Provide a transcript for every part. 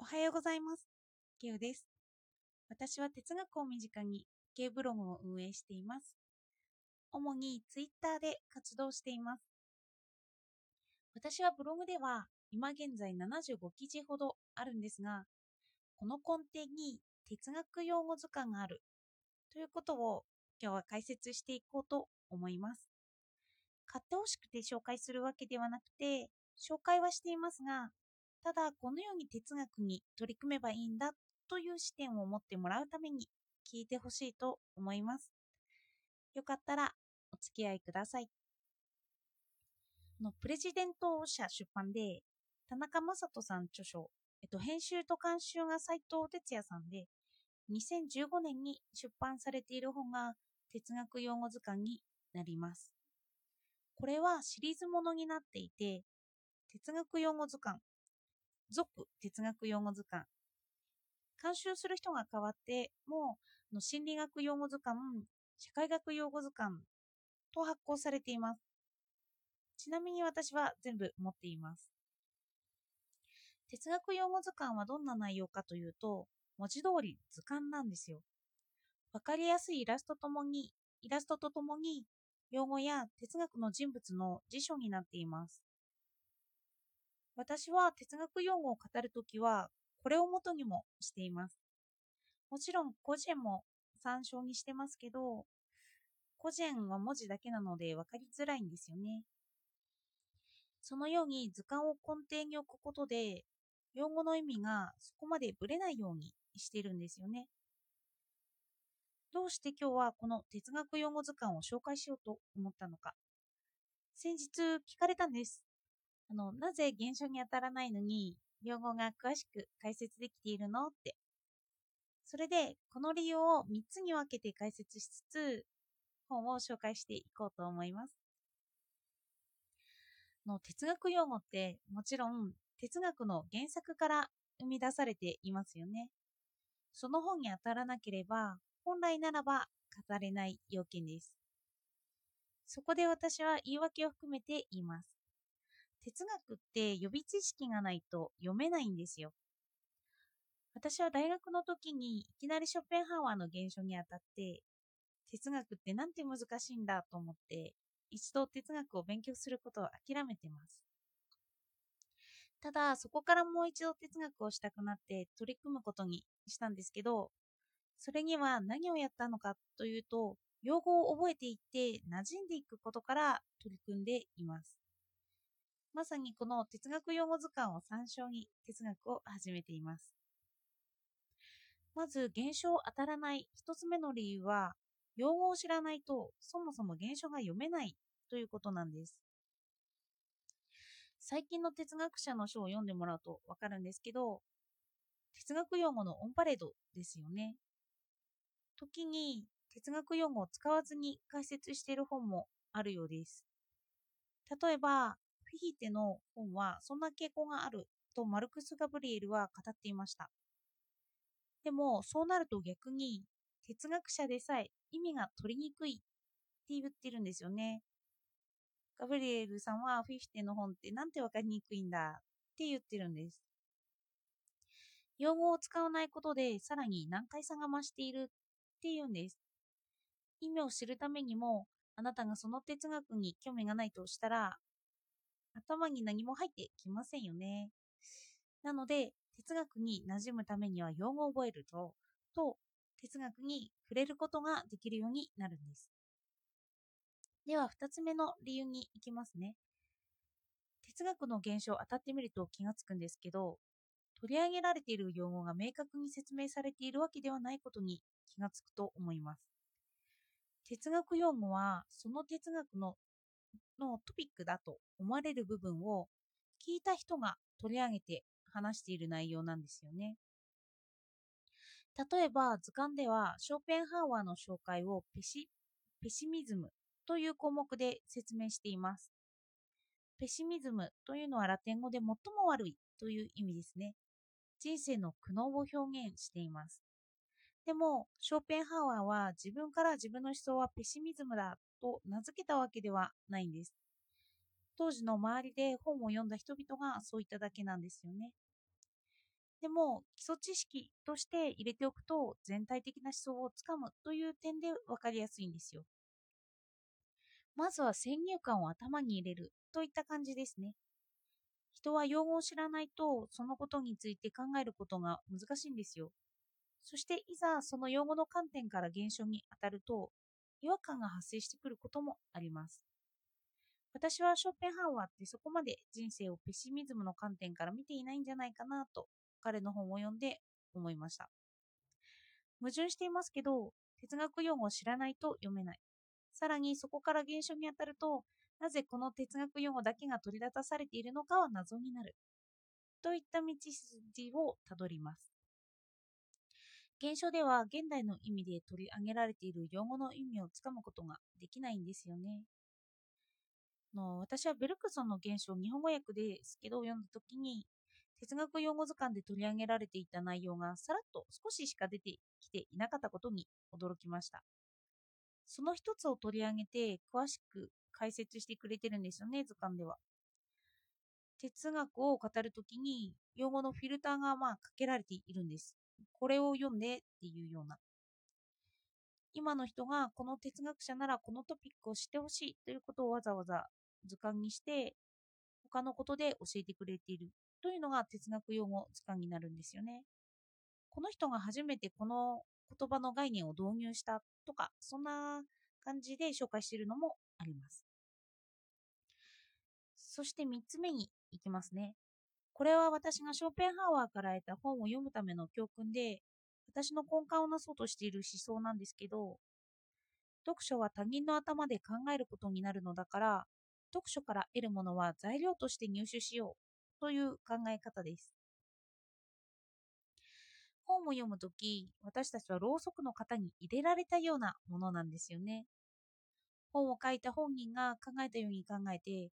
おはようございます。ケウです。私は哲学を身近にケウブログを運営しています。主にツイッターで活動しています。私はブログでは今現在75記事ほどあるんですが、この根底に哲学用語図鑑があるということを今日は解説していこうと思います。買ってほしくて紹介するわけではなくて、紹介はしていますが、ただこのように哲学に取り組めばいいんだという視点を持ってもらうために聞いてほしいと思います。よかったらお付き合いください。のプレジデント社出版で田中正人さん著書、えっと、編集と監修が斉藤哲也さんで2015年に出版されている本が哲学用語図鑑になります。これはシリーズものになっていて哲学用語図鑑続哲学用語図鑑。監修する人が変わってもうの心理学用語図鑑社会学用語図鑑と発行されています。ちなみに私は全部持っています。哲学用語図鑑はどんな内容かというと文字通り図鑑なんですよ。わかりやすいイラストともにイラストとともに用語や哲学の人物の辞書になっています。私は哲学用語を語るときは、これを元にもしています。もちろん、個人も参照にしてますけど、個人は文字だけなので分かりづらいんですよね。そのように図鑑を根底に置くことで、用語の意味がそこまでぶれないようにしてるんですよね。どうして今日はこの哲学用語図鑑を紹介しようと思ったのか。先日聞かれたんです。あの、なぜ現象に当たらないのに、用語が詳しく解説できているの？って。それで、この理由を3つに分けて解説しつつ、本を紹介していこうと思います。の哲学用語ってもちろん哲学の原作から生み出されていますよね。その本に当たらなければ本来ならば語れない要件です。そこで私は言い訳を含めて言います。哲学って予備知識がないと読めないんですよ。私は大学の時にいきなりショッペンハワーの現象にあたって哲学ってなんて難しいんだと思って一度哲学を勉強することを諦めてます。ただそこからもう一度哲学をしたくなって取り組むことにしたんですけどそれには何をやったのかというと用語を覚えていって馴染んでいくことから取り組んでいます。まさにこの哲学用語図鑑を参照に哲学を始めています。まず、現象を当たらない一つ目の理由は、用語を知らないとそもそも現象が読めないということなんです。最近の哲学者の書を読んでもらうとわかるんですけど、哲学用語のオンパレードですよね。時に哲学用語を使わずに解説している本もあるようです。例えば、フィヒテの本はそんな傾向があるとマルクス・ガブリエルは語っていました。でもそうなると逆に哲学者でさえ意味が取りにくいって言ってるんですよね。ガブリエルさんはフィヒテの本ってなんてわかりにくいんだって言ってるんです。用語を使わないことでさらに難解さが増しているっていうんです。意味を知るためにもあなたがその哲学に興味がないとしたら頭に何も入ってきませんよね。なので、哲学に馴染むためには用語を覚えると、と、哲学に触れることができるようになるんです。では、2つ目の理由に行きますね。哲学の現象を当たってみると気がつくんですけど、取り上げられている用語が明確に説明されているわけではないことに気がつくと思います。哲学用語はその哲学ののトピックだと思われる部分を聞いた人が取り上げて話している内容なんですよね。例えば図鑑ではショーペンハーワーの紹介をペシペシミズムという項目で説明しています。ペシミズムというのはラテン語で最も悪いという意味ですね。人生の苦悩を表現しています。でも、ショーペンハワーは自分から自分の思想はペシミズムだと名付けたわけではないんです。当時の周りで本を読んだ人々がそういっただけなんですよね。でも、基礎知識として入れておくと、全体的な思想をつかむという点で分かりやすいんですよ。まずは先入観を頭に入れるといった感じですね。人は用語を知らないと、そのことについて考えることが難しいんですよ。そしていざその用語の観点から現象に当たると、違和感が発生してくることもあります。私はショッペンハウアーってそこまで人生をペシミズムの観点から見ていないんじゃないかなと彼の本を読んで思いました。矛盾していますけど、哲学用語を知らないと読めない。さらにそこから現象に当たると、なぜこの哲学用語だけが取り立たされているのかは謎になる。といった道筋をたどります。現象では現代の意味で取り上げられている用語の意味をつかむことができないんですよね。の私はベルクソンの現象日本語訳ですけど読んだ時に哲学用語図鑑で取り上げられていた内容がさらっと少ししか出てきていなかったことに驚きました。その一つを取り上げて詳しく解説してくれてるんですよね、図鑑では。哲学を語るときに用語のフィルターがまあかけられているんです。これを読んでっていうような。今の人がこの哲学者ならこのトピックを知ってほしいということをわざわざ図鑑にして他のことで教えてくれているというのが哲学用語図鑑になるんですよね。この人が初めてこの言葉の概念を導入したとか、そんな感じで紹介しているのもあります。そして3つ目に行きますね。これは私がショーペンハワーから得た本を読むための教訓で、私の根幹をなそうとしている思想なんですけど、読書は他人の頭で考えることになるのだから、読書から得るものは材料として入手しようという考え方です。本を読むとき、私たちはろうそくの型に入れられたようなものなんですよね。本を書いた本人が考えたように考えて、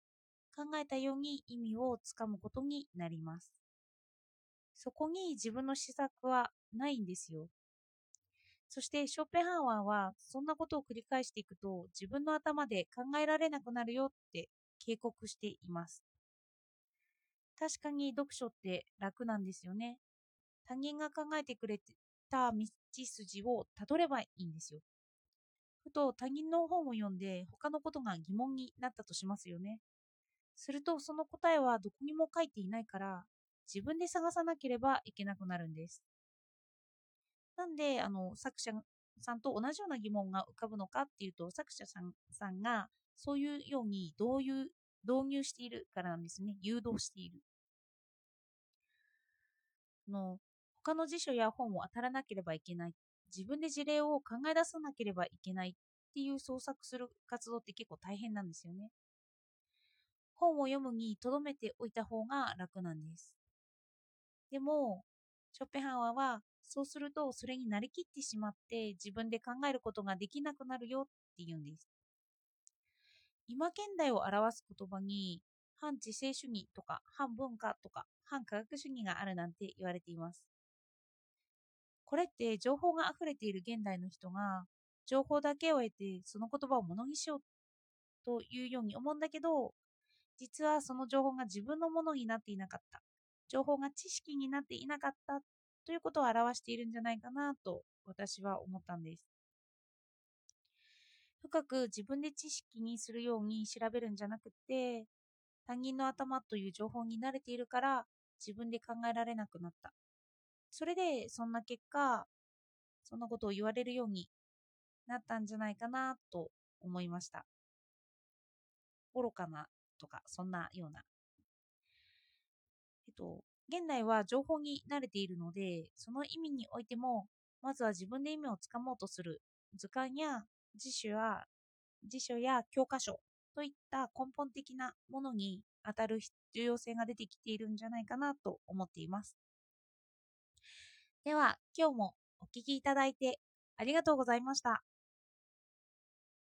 考えたように意味をつかむことになります。そこに自分の施策はないんですよ。そしてショッペンハワーはそんなことを繰り返していくと自分の頭で考えられなくなるよって警告しています。確かに読書って楽なんですよね。他人が考えてくれた道筋をたどればいいんですよ。ふと他人の本を読んで他のことが疑問になったとしますよね。するとその答えはどこにも書いていないから自分で探さなければいけなくなるんです。なんであの作者さんと同じような疑問が浮かぶのかっていうと作者さんさんがそういうように導入導入しているからなんですね。誘導している。の他の辞書や本を当たらなければいけない自分で事例を考え出さなければいけないっていう創作する活動って結構大変なんですよね本を読むに留めておいた方が楽なんですでもショッペンハワはそうするとそれになりきってしまって自分で考えることができなくなるよって言うんです今現代を表す言葉に反知性主義とか反文化とか反科学主義があるなんて言われています。これって情報が溢れている現代の人が情報だけを得てその言葉をものにしようというように思うんだけど実はその情報が自分のものになっていなかった情報が知識になっていなかったということを表しているんじゃないかなと私は思ったんです深く自分で知識にするように調べるんじゃなくて他人の頭という情報に慣れているから自分で考えられなくなった。それでそんな結果、そんなことを言われるようになったんじゃないかなと思いました。愚かなとか、そんなような。えっと、現代は情報に慣れているので、その意味においても、まずは自分で意味をつかもうとする図鑑や辞書や辞書や教科書といった根本的なものに当たる重要性が出てきているんじゃないかなと思っています。では、今日もお聴きいただいてありがとうございました。